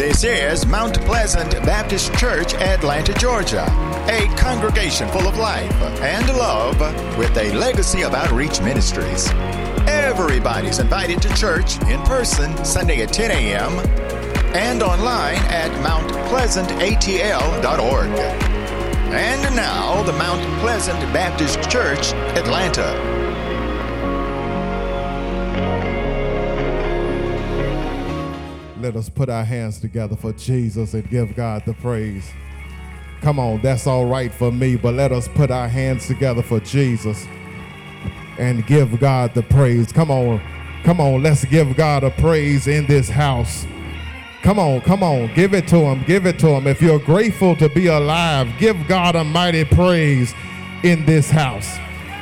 This is Mount Pleasant Baptist Church, Atlanta, Georgia, a congregation full of life and love with a legacy of outreach ministries. Everybody's invited to church in person Sunday at 10 a.m. and online at mountpleasantatl.org. And now, the Mount Pleasant Baptist Church, Atlanta. Let us put our hands together for Jesus and give God the praise. Come on, that's all right for me, but let us put our hands together for Jesus and give God the praise. Come on, come on, let's give God a praise in this house. Come on, come on, give it to Him, give it to Him. If you're grateful to be alive, give God a mighty praise in this house.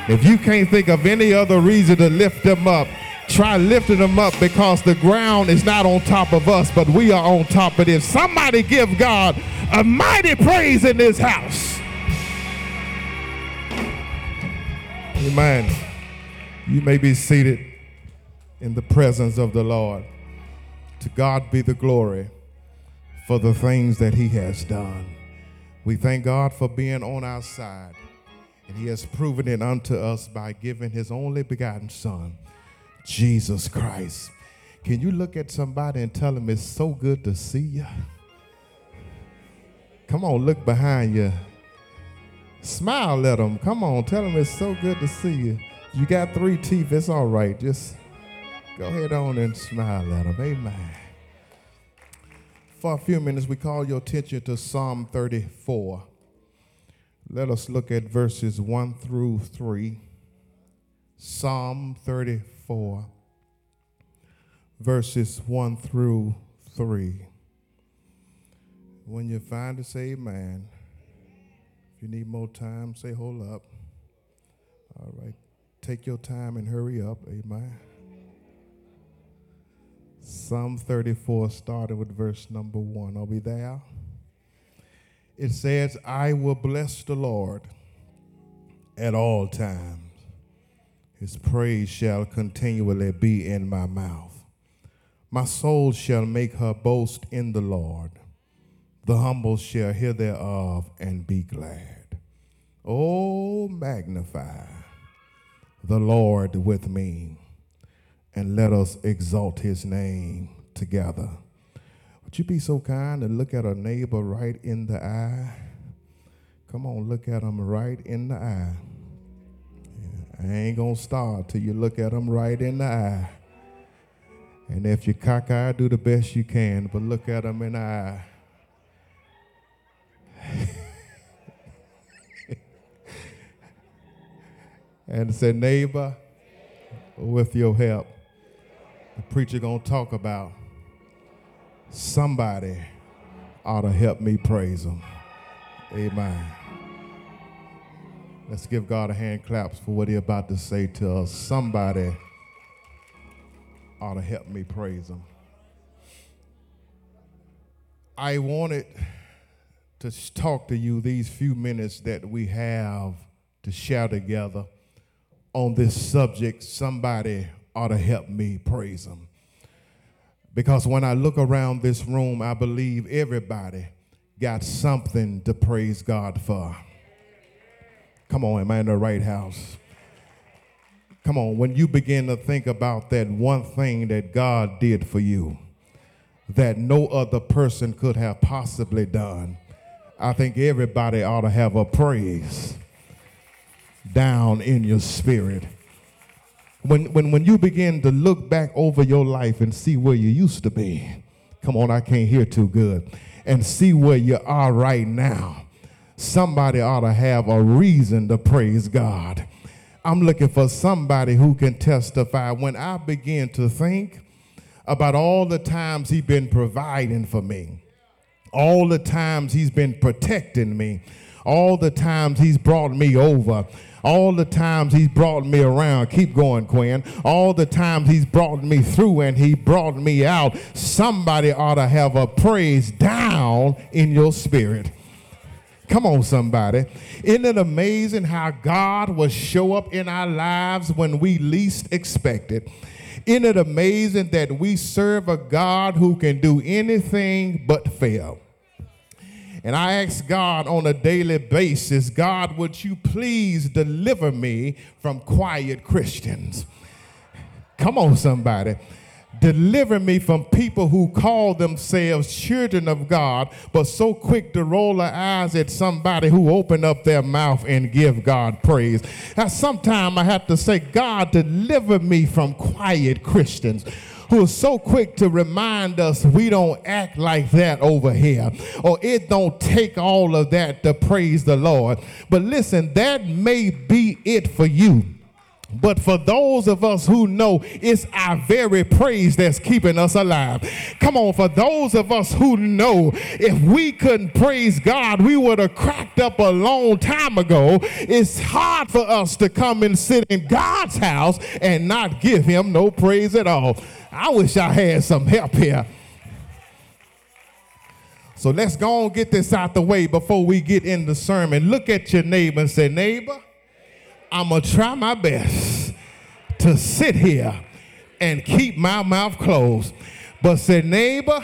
If you can't think of any other reason to lift Him up, try lifting them up because the ground is not on top of us, but we are on top of it. Somebody give God a mighty praise in this house. Amen. You may be seated in the presence of the Lord. To God be the glory for the things that He has done. We thank God for being on our side, and He has proven it unto us by giving His only begotten Son Jesus Christ. Can you look at somebody and tell them it's so good to see you? Come on, look behind you. Smile at them. Come on, tell them it's so good to see you. You got three teeth, it's all right. Just go ahead on and smile at them. Amen. For a few minutes, we call your attention to Psalm 34. Let us look at verses 1 through 3. Psalm 34, verses 1 through 3. When you find it, say amen. If you need more time, say hold up. All right. Take your time and hurry up. Amen. Psalm 34, starting with verse number 1. Are we there? It says, I will bless the Lord at all times his praise shall continually be in my mouth. My soul shall make her boast in the Lord. The humble shall hear thereof and be glad. Oh, magnify the Lord with me, and let us exalt his name together. Would you be so kind and look at a neighbor right in the eye? Come on, look at him right in the eye. I ain't to start till you look at them right in the eye. And if you're cockeyed, do the best you can, but look at them in the eye. and say, neighbor, with your help, the preacher gonna talk about somebody ought to help me praise him. Amen. Let's give God a hand claps for what He's about to say to us. Somebody ought to help me praise Him. I wanted to talk to you these few minutes that we have to share together on this subject. Somebody ought to help me praise Him. Because when I look around this room, I believe everybody got something to praise God for. Come on, am I in the right house? Come on, when you begin to think about that one thing that God did for you that no other person could have possibly done, I think everybody ought to have a praise down in your spirit. When, when, when you begin to look back over your life and see where you used to be, come on, I can't hear too good, and see where you are right now somebody ought to have a reason to praise God. I'm looking for somebody who can testify. When I begin to think about all the times He's been providing for me, all the times He's been protecting me, all the times He's brought me over, all the times He's brought me around. Keep going, Quinn. All the times He's brought me through and He brought me out. Somebody ought to have a praise down in your spirit. Come on, somebody. Isn't it amazing how God will show up in our lives when we least expect it? Isn't it amazing that we serve a God who can do anything but fail? And I ask God on a daily basis, God, would you please deliver me from quiet Christians? Come on, somebody. Deliver me from people who call themselves children of God, but so quick to roll their eyes at somebody who open up their mouth and give God praise. Now, sometimes I have to say, God, deliver me from quiet Christians who are so quick to remind us we don't act like that over here, or it don't take all of that to praise the Lord. But listen, that may be it for you. But for those of us who know it's our very praise that's keeping us alive. Come on, for those of us who know if we couldn't praise God, we would have cracked up a long time ago. It's hard for us to come and sit in God's house and not give him no praise at all. I wish I had some help here. So let's go and get this out the way before we get in the sermon. Look at your neighbor and say, neighbor, I'm going to try my best to sit here and keep my mouth closed. But said, neighbor,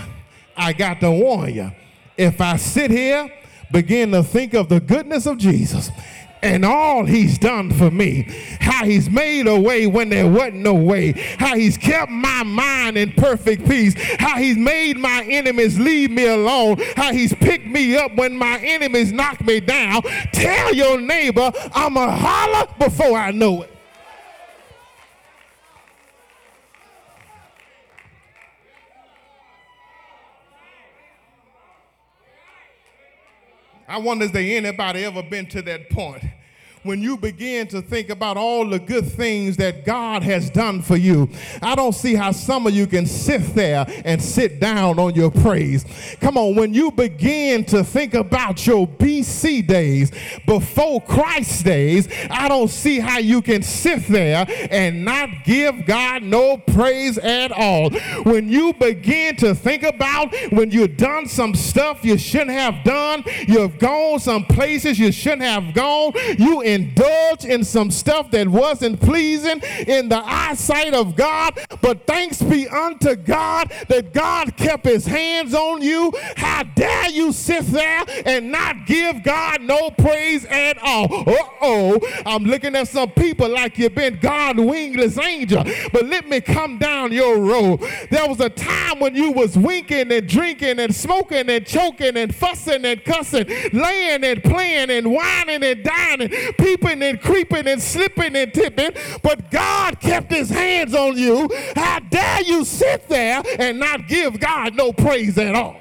I got to warn you. If I sit here, begin to think of the goodness of Jesus and all he's done for me. How he's made a way when there wasn't no way. How he's kept my mind in perfect peace. How he's made my enemies leave me alone. How he's picked me up when my enemies knocked me down. Tell your neighbor I'm a holler before I know it. I wonder if there anybody ever been to that point when you begin to think about all the good things that God has done for you. I don't see how some of you can sit there and sit down on your praise. Come on, when you begin to think about your BC days before Christ days, I don't see how you can sit there and not give God no praise at all. When you begin to think about when you've done some stuff you shouldn't have done, you've gone some places you shouldn't have gone, you indulge in some stuff that wasn't pleasing in the eyesight of God. But thanks be unto God that God kept his hands on you. How dare you sit there and not give God no praise at all? Uh oh, I'm looking at some people like you've been God wingless angel. But let me come down your road. There was a time when you was winking and drinking and smoking and choking and fussing and cussing, laying and playing and whining and dining peeping and creeping and slipping and tipping, but God kept his hands on you. How dare you sit there and not give God no praise at all?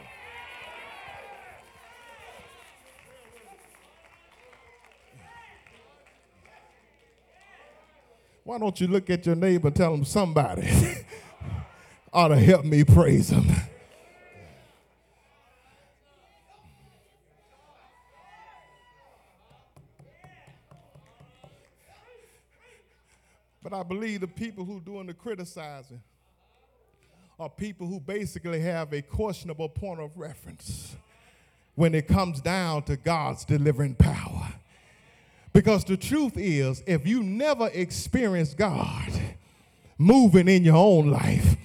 Why don't you look at your neighbor and tell him somebody ought to help me praise him? But I believe the people who are doing the criticizing are people who basically have a questionable point of reference when it comes down to God's delivering power. Because the truth is, if you never experience God moving in your own life,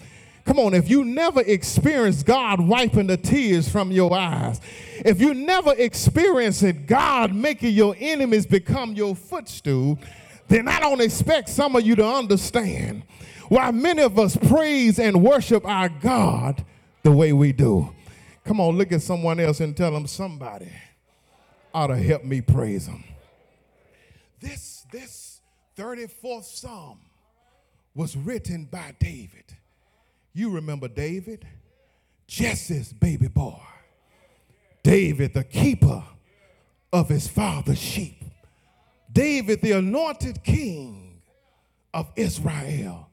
Come on, if you never experience God wiping the tears from your eyes, if you never experience it, God making your enemies become your footstool, then I don't expect some of you to understand why many of us praise and worship our God the way we do. Come on, look at someone else and tell them somebody ought to help me praise them. This, this 34th Psalm was written by David. You remember David? Jesse's baby boy. David, the keeper of his father's sheep. David, the anointed king of Israel.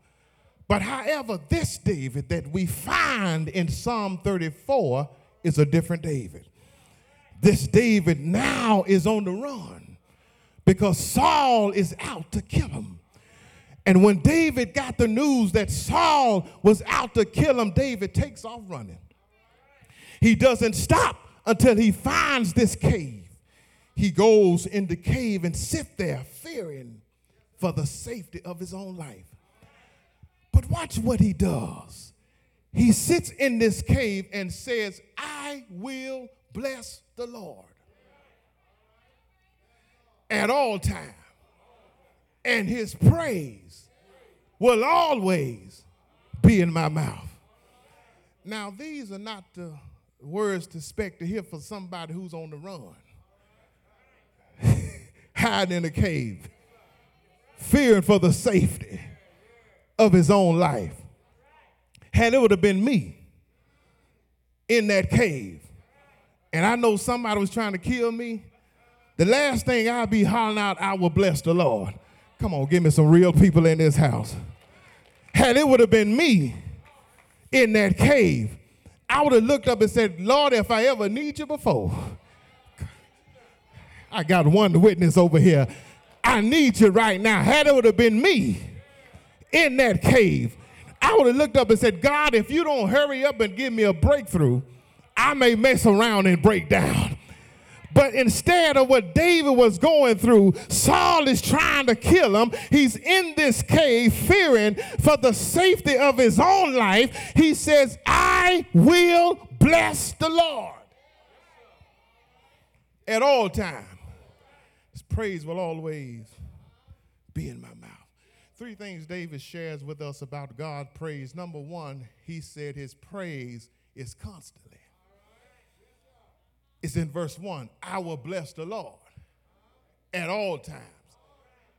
But however, this David that we find in Psalm 34 is a different David. This David now is on the run because Saul is out to kill him. And when David got the news that Saul was out to kill him, David takes off running. He doesn't stop until he finds this cave he goes in the cave and sit there fearing for the safety of his own life. But watch what he does. He sits in this cave and says, I will bless the Lord at all times. And his praise will always be in my mouth. Now, these are not the words to expect to hear for somebody who's on the run, hiding in a cave, fearing for the safety of his own life. Had it would have been me in that cave, and I know somebody was trying to kill me, the last thing I'd be hollering out, I will bless the Lord. Come on, give me some real people in this house. Had it would have been me in that cave, I would have looked up and said, Lord, if I ever need you before, I got one witness over here. I need you right now. Had it would have been me in that cave, I would have looked up and said, God, if you don't hurry up and give me a breakthrough, I may mess around and break down. But instead of what David was going through, Saul is trying to kill him. He's in this cave fearing for the safety of his own life. He says, I will bless the Lord at all times. Praise will always be in my mouth. Three things David shares with us about God praise. Number one, he said his praise is constantly. It's in verse 1 I will bless the Lord at all times,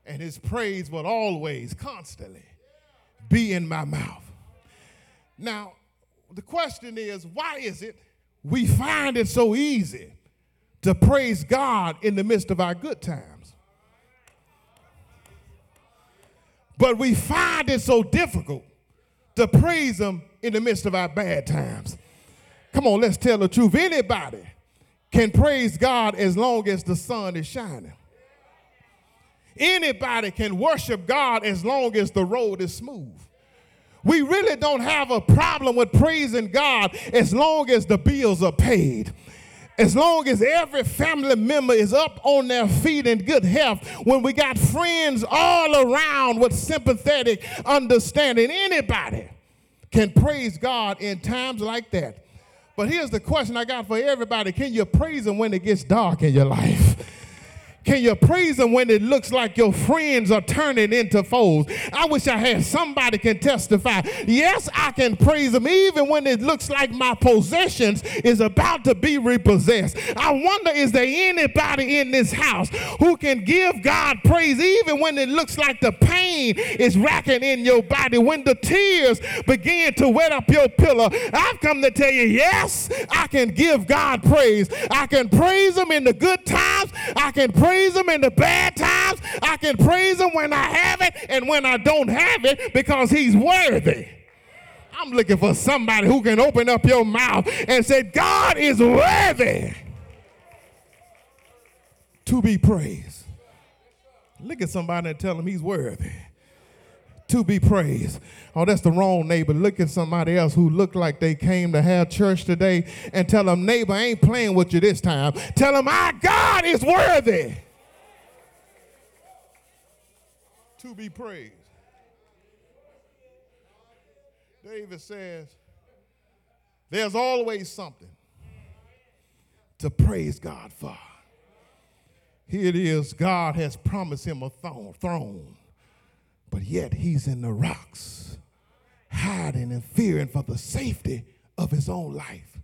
and his praise will always, constantly be in my mouth. Now, the question is why is it we find it so easy to praise God in the midst of our good times? But we find it so difficult to praise Him in the midst of our bad times. Come on, let's tell the truth. Anybody can praise God as long as the sun is shining. Anybody can worship God as long as the road is smooth. We really don't have a problem with praising God as long as the bills are paid. As long as every family member is up on their feet in good health, when we got friends all around with sympathetic understanding, anybody can praise God in times like that. But here's the question I got for everybody Can you praise Him when it gets dark in your life? Can you praise him when it looks like your friends are turning into foes? I wish I had somebody can testify. Yes, I can praise him even when it looks like my possessions is about to be repossessed. I wonder is there anybody in this house who can give God praise even when it looks like the pain is racking in your body, when the tears begin to wet up your pillow? I've come to tell you, yes, I can give God praise. I can praise him in the good times. I can praise praise Him in the bad times. I can praise Him when I have it and when I don't have it because He's worthy. I'm looking for somebody who can open up your mouth and say, God is worthy to be praised. Look at somebody and tell him he's worthy to be praised. Oh, that's the wrong neighbor. Look at somebody else who looked like they came to have church today and tell them, neighbor, I ain't playing with you this time. Tell them, our God is worthy to be praised. David says, There's always something to praise God for. Here it is God has promised him a throne, but yet he's in the rocks, hiding and fearing for the safety of his own life,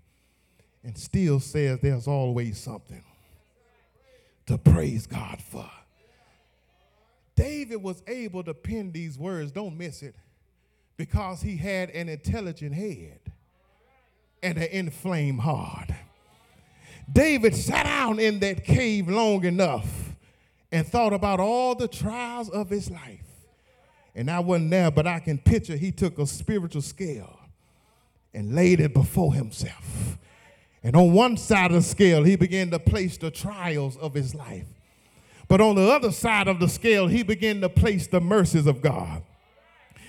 and still says there's always something to praise God for. David was able to pen these words, don't miss it, because he had an intelligent head and an inflamed heart. David sat down in that cave long enough and thought about all the trials of his life. And I wasn't there, but I can picture he took a spiritual scale and laid it before himself. And on one side of the scale, he began to place the trials of his life. But on the other side of the scale, he began to place the mercies of God.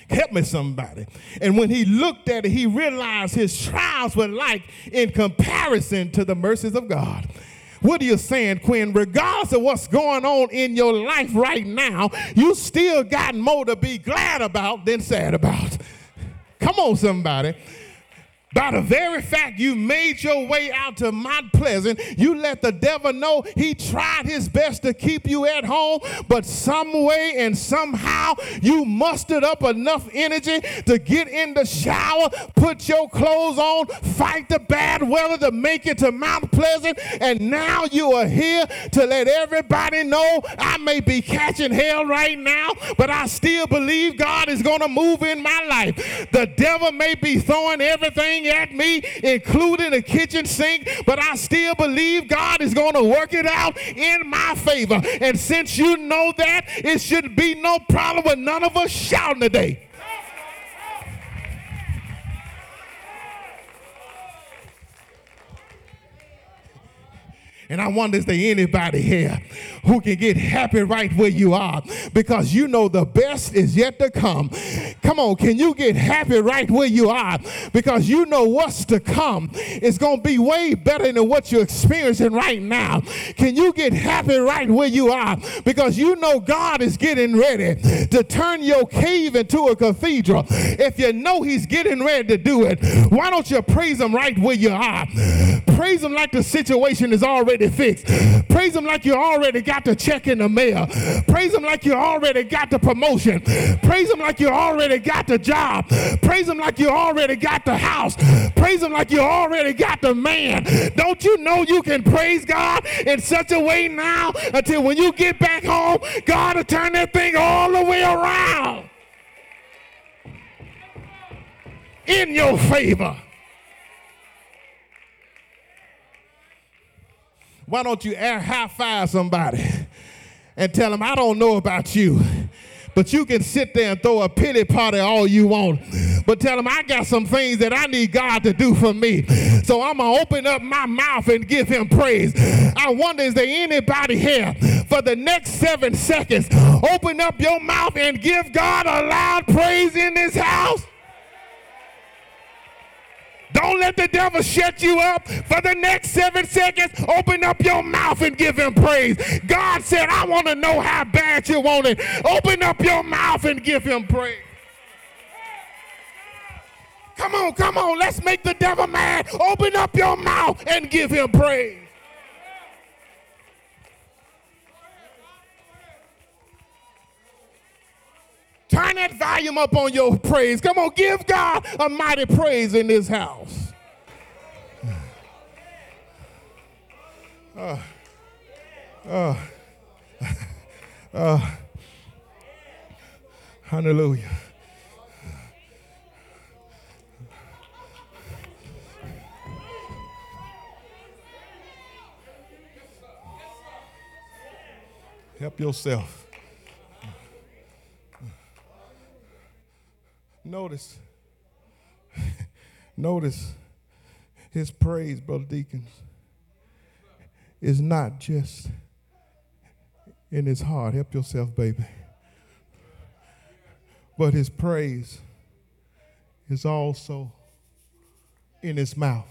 Help me, somebody. And when he looked at it, he realized his trials were like in comparison to the mercies of God. What are you saying, Quinn? Regardless of what's going on in your life right now, you still got more to be glad about than sad about. Come on, somebody. By the very fact you made your way out to Mount Pleasant, you let the devil know he tried his best to keep you at home, but some way and somehow you mustered up enough energy to get in the shower, put your clothes on, fight the bad weather to make it to Mount Pleasant, and now you are here to let everybody know I may be catching hell right now, but I still believe God is going to move in my life. The devil may be throwing everything at me, including the kitchen sink, but I still believe God is going to work it out in my favor. And since you know that, it should be no problem with none of us shouting today. And I wonder is there anybody here who can get happy right where you are because you know the best is yet to come. Come on, can you get happy right where you are because you know what's to come is going to be way better than what you're experiencing right now. Can you get happy right where you are because you know God is getting ready to turn your cave into a cathedral. If you know He's getting ready to do it, why don't you praise Him right where you are? Praise Him like the situation is already fixed. Praise Him like you already got the check in the mail. Praise Him like you already got the promotion. Praise Him like you already got the job. Praise Him like you already got the house. Praise Him like you already got the man. Don't you know you can praise God in such a way now until when you get back home, God will turn that thing all the way around in your favor. Why don't you air high five somebody and tell them, I don't know about you, but you can sit there and throw a pity party all you want. But tell them, I got some things that I need God to do for me. So I'm going to open up my mouth and give him praise. I wonder, is there anybody here for the next seven seconds? Open up your mouth and give God a loud praise in this house. Don't let the devil shut you up for the next seven seconds. Open up your mouth and give him praise. God said, I want to know how bad you want it. Open up your mouth and give him praise. Come on, come on. Let's make the devil mad. Open up your mouth and give him praise. Turn that volume up on your praise. Come on, give God a mighty praise in this house. Uh, uh, uh, hallelujah. Help yourself. Notice, notice his praise, Brother Deacons, is not just in his heart. Help yourself, baby. But his praise is also in his mouth.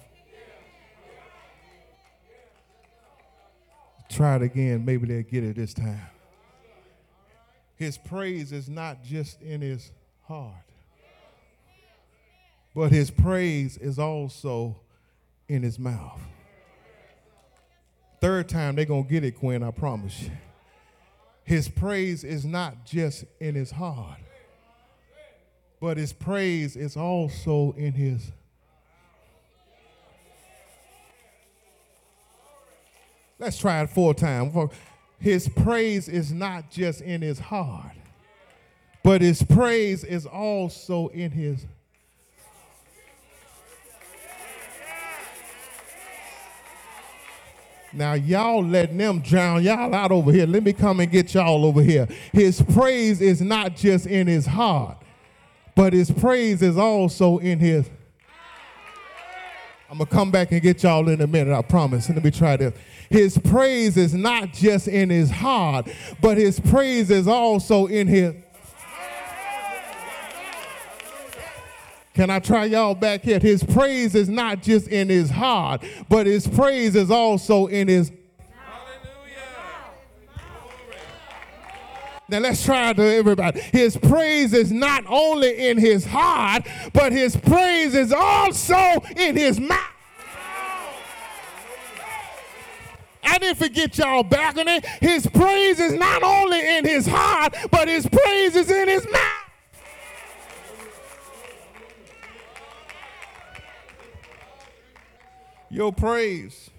Try it again. Maybe they'll get it this time. His praise is not just in his heart but his praise is also in his mouth. Third time they're going to get it, Quinn, I promise you. His praise is not just in his heart, but his praise is also in his Let's try it four times. His praise is not just in his heart, but his praise is also in his Now, y'all letting them drown y'all out over here. Let me come and get y'all over here. His praise is not just in his heart, but his praise is also in his. I'm going to come back and get y'all in a minute, I promise. Let me try this. His praise is not just in his heart, but his praise is also in his. Can I try y'all back here? His praise is not just in his heart, but his praise is also in his Now let's try to everybody. His praise is not only in his heart, but his praise is also in his mouth. I didn't forget y'all back on it. His praise is not only in his heart, but his praise is in his mouth. Your praise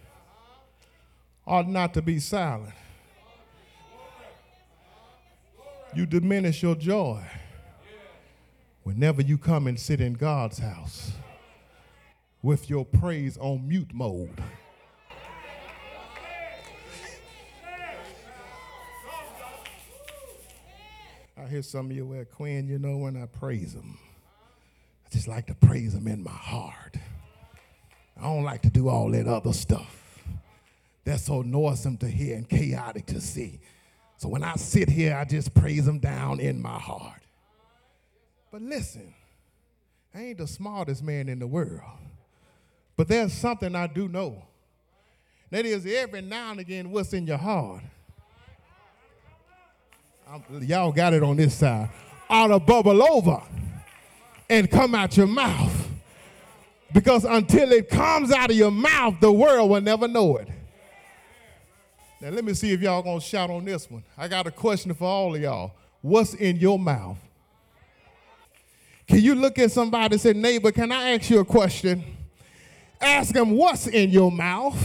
ought not to be silent. You diminish your joy whenever you come and sit in God's house with your praise on mute mode. I hear some of you, well, Quinn, you know, when I praise him, I just like to praise him in my heart. I don't like to do all that other stuff. That's so noisome to hear and chaotic to see. So when I sit here, I just praise him down in my heart. But listen, I ain't the smartest man in the world. But there's something I do know. That is, every now and again, what's in your heart? I'm, y'all got it on this side. Ought to bubble over and come out your mouth. Because until it comes out of your mouth, the world will never know it. Now, let me see if y'all gonna shout on this one. I got a question for all of y'all. What's in your mouth? Can you look at somebody and say, neighbor, can I ask you a question? Ask them, what's in your mouth?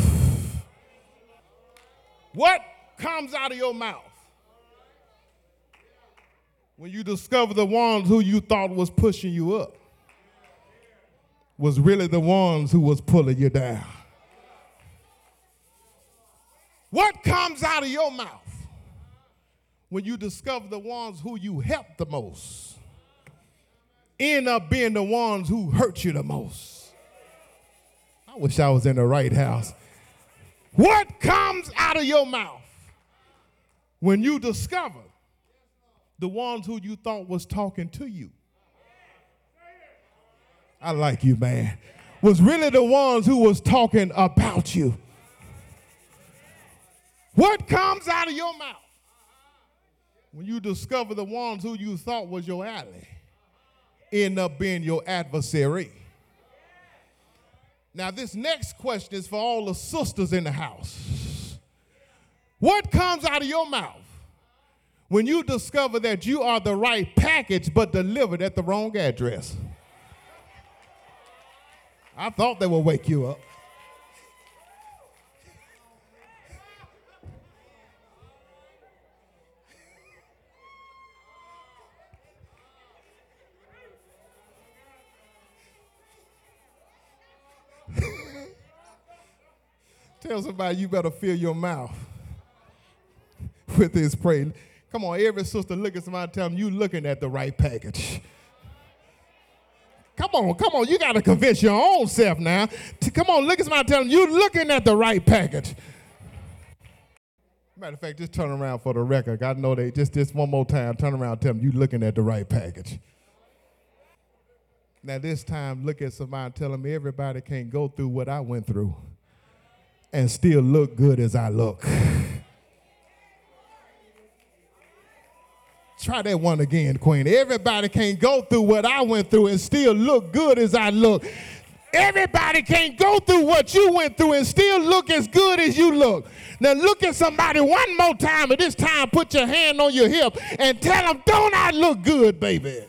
What comes out of your mouth? When you discover the ones who you thought was pushing you up was really the ones who was pulling you down. What comes out of your mouth when you discover the ones who you help the most end up being the ones who hurt you the most? I wish I was in the right house. What comes out of your mouth when you discover the ones who you thought was talking to you I like you, man, was really the ones who was talking about you. What comes out of your mouth when you discover the ones who you thought was your ally end up being your adversary? Now, this next question is for all the sisters in the house. What comes out of your mouth when you discover that you are the right package but delivered at the wrong address? I thought they would wake you up. Tell somebody you better fill your mouth with this praise. Come on, every sister look at somebody tell them you looking at the right package. Come on, come on. You got to convince your own self now. Come on, look at somebody telling you you're looking at the right package. Matter of fact, just turn around for the record. I know they just this one more time. Turn around, tell them you looking at the right package. Now this time, look at somebody, tell them everybody can't go through what I went through and still look good as I look. Try that one again, Queen. Everybody can't go through what I went through and still look good as I look. Everybody can't go through what you went through and still look as good as you look. Now look at somebody one more time, and this time put your hand on your hip and tell them, Don't I look good, baby?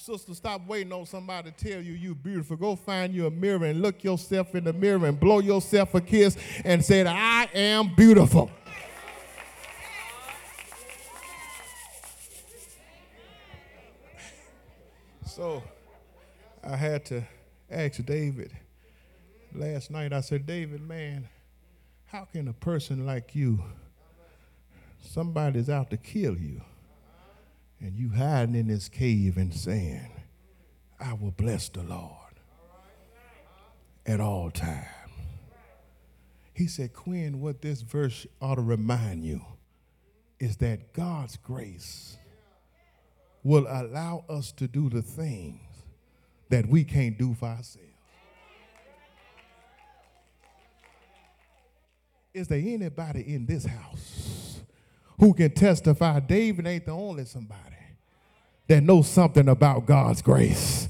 Sister, stop waiting on somebody to tell you you beautiful. Go find you a mirror and look yourself in the mirror and blow yourself a kiss and say, I am beautiful. So I had to ask David last night. I said, David, man, how can a person like you, somebody's out to kill you? And you hiding in this cave and saying, I will bless the Lord at all times. He said, Quinn, what this verse ought to remind you is that God's grace will allow us to do the things that we can't do for ourselves. Is there anybody in this house who can testify David ain't the only somebody that know something about God's grace?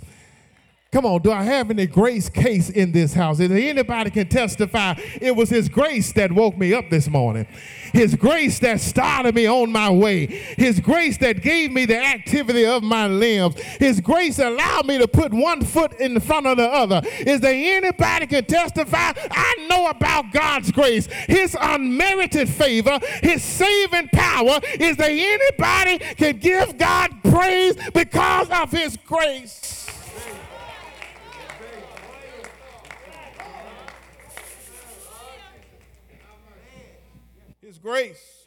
Come on, do I have any grace case in this house? Is anybody can testify it was his grace that woke me up this morning? His grace that started me on my way. His grace that gave me the activity of my limbs. His grace allowed me to put one foot in front of the other. Is there anybody can testify? I know about God's grace, his unmerited favor, his saving power. Is there anybody can give God praise because of his grace? Grace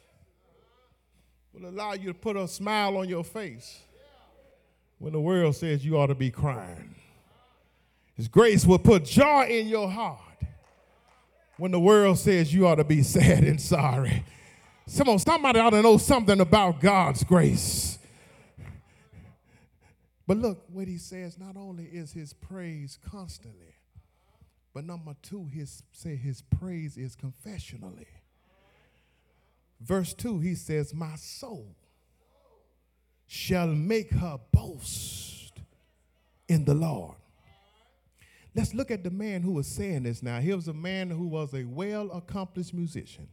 will allow you to put a smile on your face when the world says you ought to be crying. His grace will put joy in your heart when the world says you ought to be sad and sorry. Come on, somebody ought to know something about God's grace. But look what he says, not only is his praise constantly, but number two, his say his praise is confessionally. Verse 2, he says, My soul shall make her boast in the Lord. Let's look at the man who was saying this now. He was a man who was a well accomplished musician,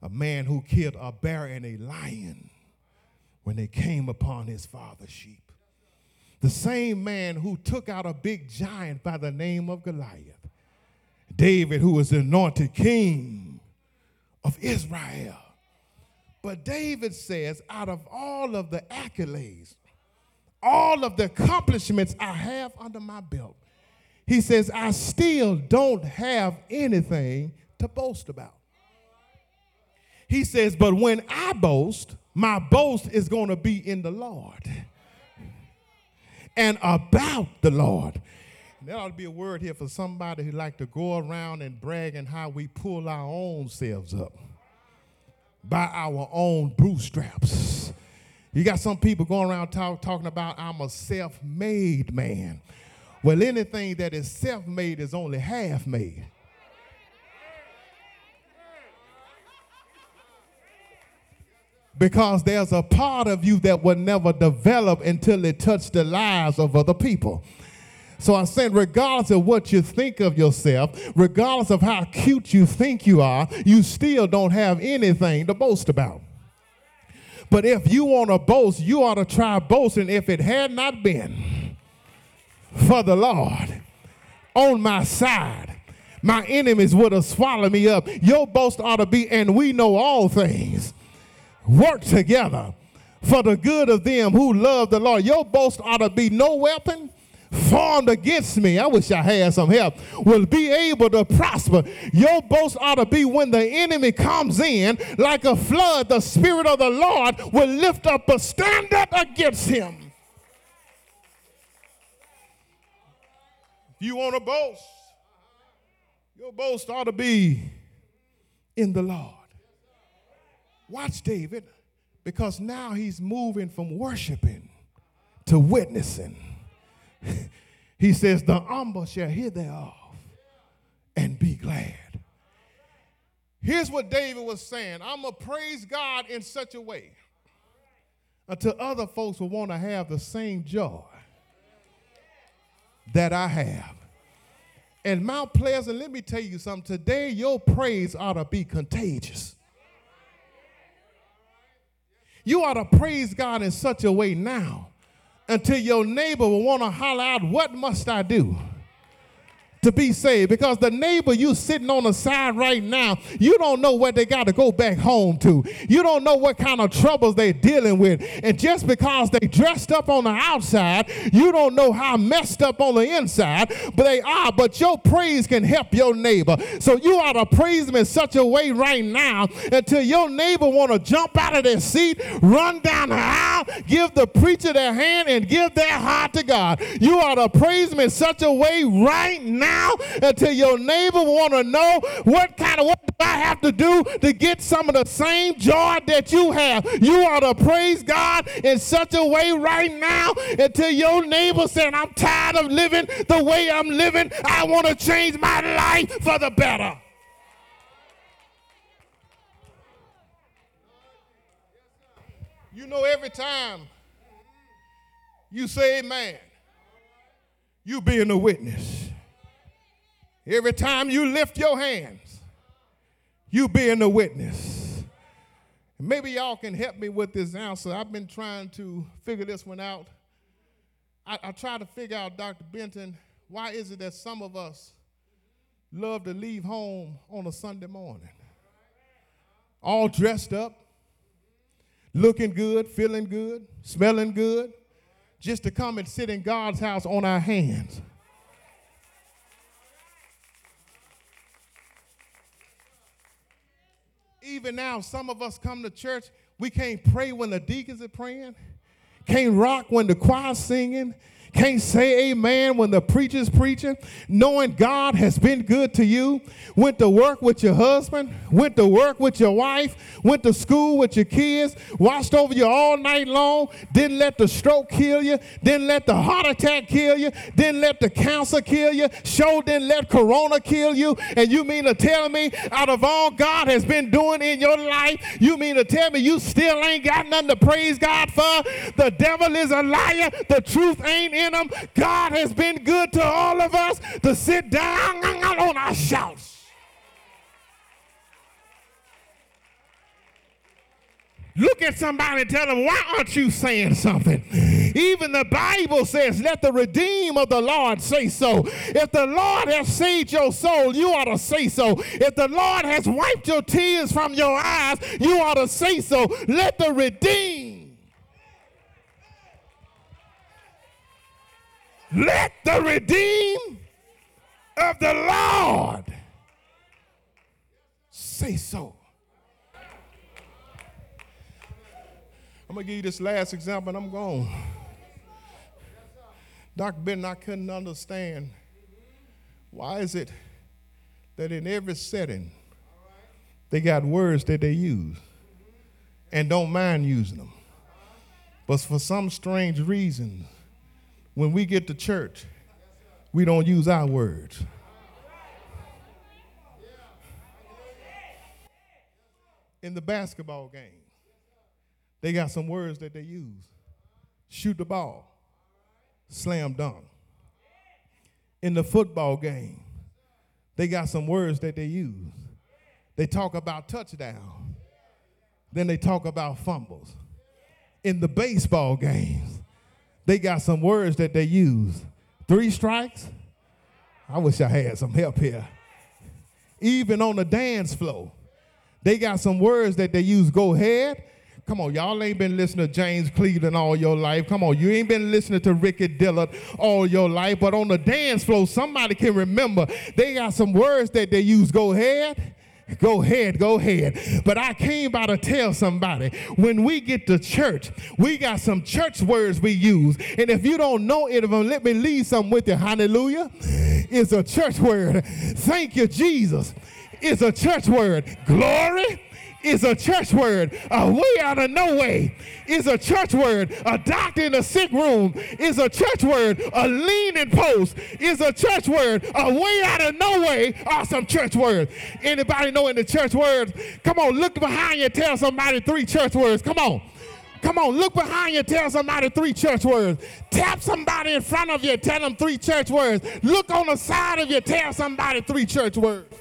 a man who killed a bear and a lion when they came upon his father's sheep. The same man who took out a big giant by the name of Goliath. David, who was anointed king of Israel. But David says, out of all of the accolades, all of the accomplishments I have under my belt, he says, I still don't have anything to boast about. He says, but when I boast, my boast is going to be in the Lord and about the Lord. That ought to be a word here for somebody who like to go around and brag and how we pull our own selves up by our own bootstraps. You got some people going around talk, talking about I'm a self-made man. Well, anything that is self-made is only half-made. Because there's a part of you that will never develop until it touched the lives of other people. So I'm saying, regardless of what you think of yourself, regardless of how cute you think you are, you still don't have anything to boast about. But if you want to boast, you ought to try boasting if it had not been for the Lord on my side. My enemies would have swallowed me up. Your boast ought to be, and we know all things work together for the good of them who love the Lord. Your boast ought to be no weapon formed against me, I wish I had some help, will be able to prosper. Your boast ought to be when the enemy comes in like a flood, the Spirit of the Lord will lift up a standard against him. You want to boast, your boast ought to be in the Lord. Watch David, because now he's moving from worshiping to witnessing he says, The humble shall hear thereof and be glad. Here's what David was saying I'm going to praise God in such a way until other folks will want to have the same joy that I have. And Mount Pleasant, let me tell you something. Today, your praise ought to be contagious. You ought to praise God in such a way now until your neighbor will want to holler out, What must I do? To be saved. Because the neighbor you sitting on the side right now you don't know what they got to go back home to. You don't know what kind of troubles they're dealing with. And just because they dressed up on the outside you don't know how messed up on the inside but they are. But your praise can help your neighbor. So you ought to praise them in such a way right now until your neighbor want to jump out of their seat run down the aisle give the preacher their hand and give their heart to god. You ought to praise them in such a way right now down until your neighbor want to know what kind of what do I have to do to get some of the same joy that you have. You ought to praise God in such a way right now until your neighbor saying, I'm tired of living the way I'm living. I want to change my life for the better. You know, every time you say amen, you being a witness. Every time you lift your hands, you being a witness. Maybe y'all can help me with this answer. I've been trying to figure this one out. I, I try to figure out, Dr. Benton, why is it that some of us love to leave home on a Sunday morning? All dressed up, looking good, feeling good, smelling good, just to come and sit in God's house on our hands. Even now, some of us come to church, we can't pray when the deacons are praying, can't rock when the choir's singing, can't say amen when the preacher's preaching, knowing God has been good to you. Went to work with your husband, went to work with your wife, went to school with your kids, watched over you all night long, didn't let the stroke kill you, didn't let the heart attack kill you, didn't let the cancer kill you, sure didn't let corona kill you. And you mean to tell me, out of all God has been doing in your life, you mean to tell me you still ain't got nothing to praise God for? The devil is a liar. The truth ain't in him. God has been good to all of us to sit down on our shouts. Look at somebody and tell them, why aren't you saying something? Even the Bible says, let the redeem of the Lord say so. If the Lord has saved your soul, you ought to say so. If the Lord has wiped your tears from your eyes, you ought to say so. Let the redeem. Let the redeem of the Lord say so. I'm gonna give you this last example and I'm gone. Dr. Benton, I couldn't understand why is it that in every setting they got words that they use and don't mind using them. But for some strange reason, when we get to church, we don't use our words. In the basketball game, they got some words that they use shoot the ball, slam dunk. In the football game, they got some words that they use. They talk about touchdown, then they talk about fumbles. In the baseball games, they got some words that they use. Three strikes? I wish I had some help here. Even on the dance floor, they got some words that they use. Go ahead, Come on, y'all ain't been listening to James Cleveland all your life. Come on, you ain't been listening to Ricky Dillard all your life. But on the dance floor, somebody can remember they got some words that they use. Go ahead. Go ahead, go ahead. But I came by to tell somebody when we get to church, we got some church words we use. And if you don't know it, let me leave something with you. Hallelujah. It's a church word. Thank you, Jesus. It's a church word. Glory is a church word. A way out of no way is a church word. A doctor in a sick room is a church word. A leaning post is a church word. A way out of no way are some church words. Anybody know in the church words? Come on, look behind you tell somebody three church words. Come on. Come on, look behind you, tell somebody three church words. Tap somebody in front of you, tell them three church words. Look on the side of you, tell somebody three church words.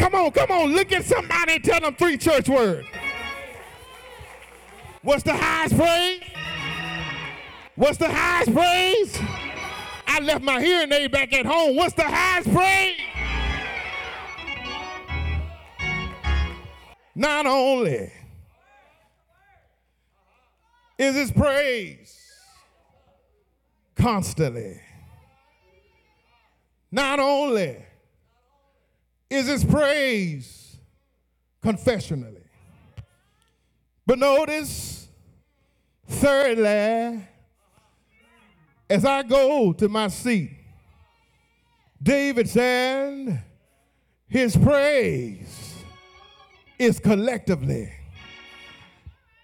Come on, come on. Look at somebody and tell them three church words. What's the highest praise? What's the highest praise? I left my hearing aid back at home. What's the highest praise? Not only is his praise constantly, not only is his praise confessionally. But notice, thirdly, as I go to my seat, David said, His praise is collectively.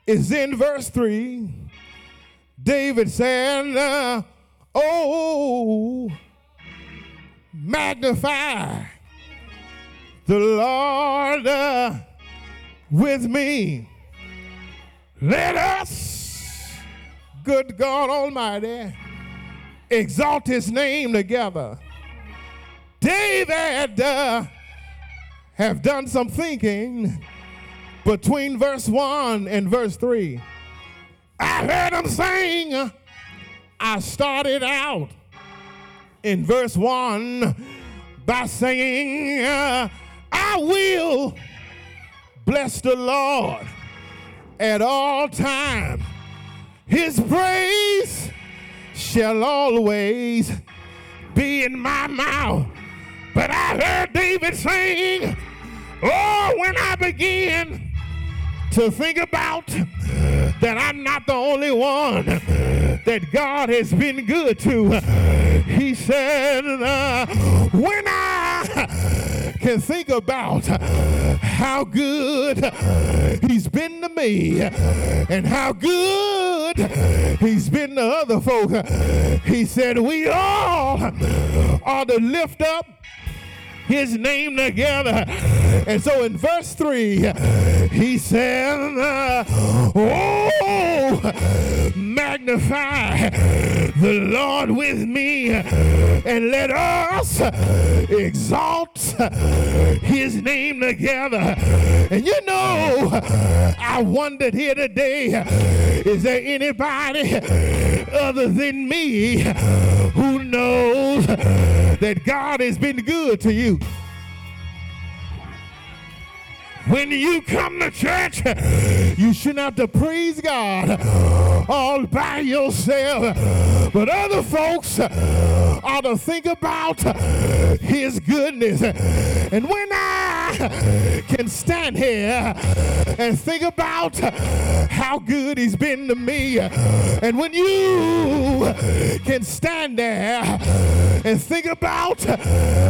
Is in verse 3. David said, uh, Oh, magnify the Lord uh, with me. Let us, good God Almighty, exalt his name together. David uh, have done some thinking between verse 1 and verse 3. I heard him sing. I started out in verse 1 by saying, uh, I will bless the Lord at all times. His praise shall always be in my mouth. But I heard David sing, Oh, when I begin to think about that I'm not the only one that God has been good to. He said, uh, when I can think about how good he's been to me and how good he's been to other folk, he said, we all ought to lift up his name together. And so in verse 3, he said, Oh, magnify the Lord with me, and let us exalt his name together. And you know, I wondered here today is there anybody other than me who knows that God has been good to you? When you come to church, you shouldn't have to praise God all by yourself. But other folks ought to think about his goodness. And when I can stand here and think about how good he's been to me, and when you can stand there and think about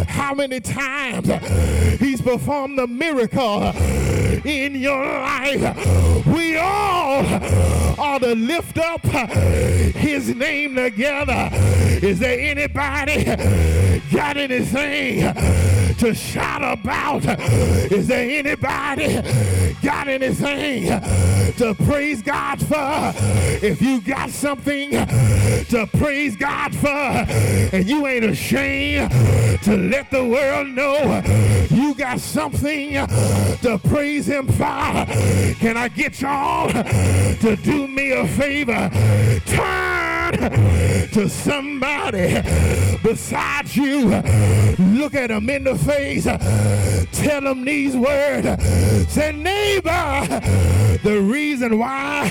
how many times he's performed a miracle in your life. We all ought to lift up his name together. Is there anybody got anything to shout about? Is there anybody got anything to praise God for? If you got something to praise God for and you ain't ashamed to let the world know you got something to praise him for, can I get y'all to do me a favor? Turn to somebody beside you. Look at them in the face. Tell them these words. Say, neighbor, the reason why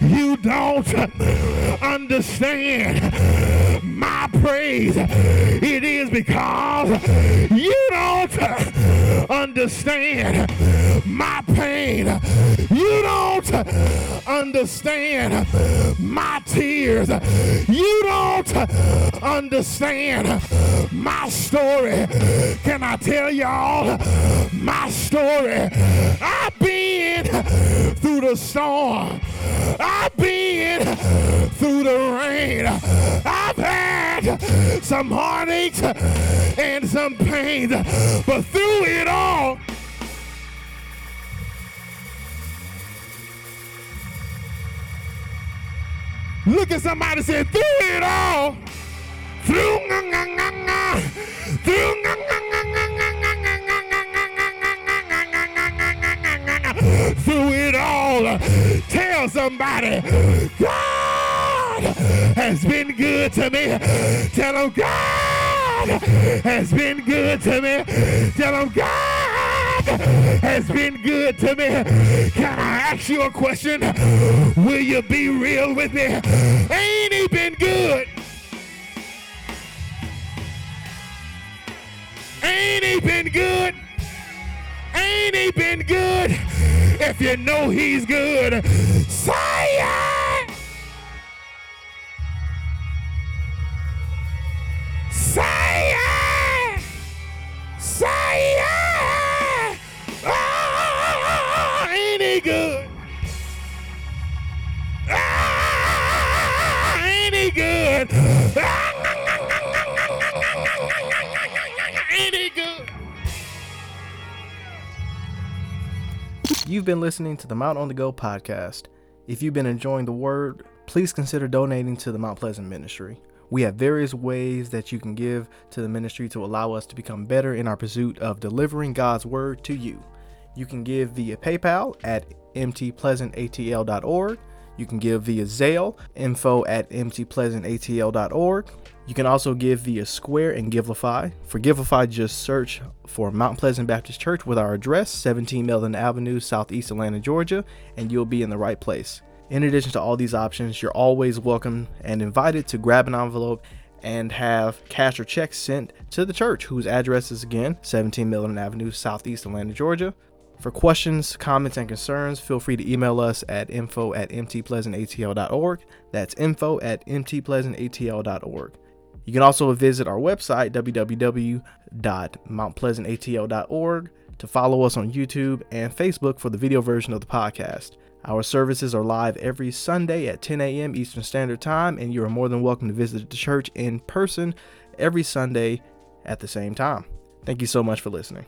you don't understand my praise, it is because you don't understand my pain. You don't understand my tears. You don't understand my story. Can I tell y'all my story? I've been through the storm. I've been through the rain. I've had some heartaches and some pains, but through it all, Look at somebody say, through it all, through, through, through it all. Tell somebody, God has been good to me. Tell them God has been good to me. Tell them God has been good to me. Can I ask you a question? Will you be real with me? Ain't he been good? Ain't he been good? Ain't he been good? If you know he's good, say it. You've been listening to the Mount on the Go podcast. If you've been enjoying the word, please consider donating to the Mount Pleasant Ministry. We have various ways that you can give to the ministry to allow us to become better in our pursuit of delivering God's word to you. You can give via PayPal at mtpleasantatl.org. You can give via Zelle, info at mtpleasantatl.org. You can also give via Square and Givelify. For Givelify, just search for Mount Pleasant Baptist Church with our address, 17 Melvin Avenue, Southeast Atlanta, Georgia, and you'll be in the right place. In addition to all these options, you're always welcome and invited to grab an envelope and have cash or checks sent to the church, whose address is again 17 Melvin Avenue, Southeast Atlanta, Georgia. For questions, comments, and concerns, feel free to email us at info at mtpleasantatl.org. That's info at mtpleasantatl.org. You can also visit our website, www.mountpleasantatl.org, to follow us on YouTube and Facebook for the video version of the podcast. Our services are live every Sunday at 10 a.m. Eastern Standard Time, and you are more than welcome to visit the church in person every Sunday at the same time. Thank you so much for listening.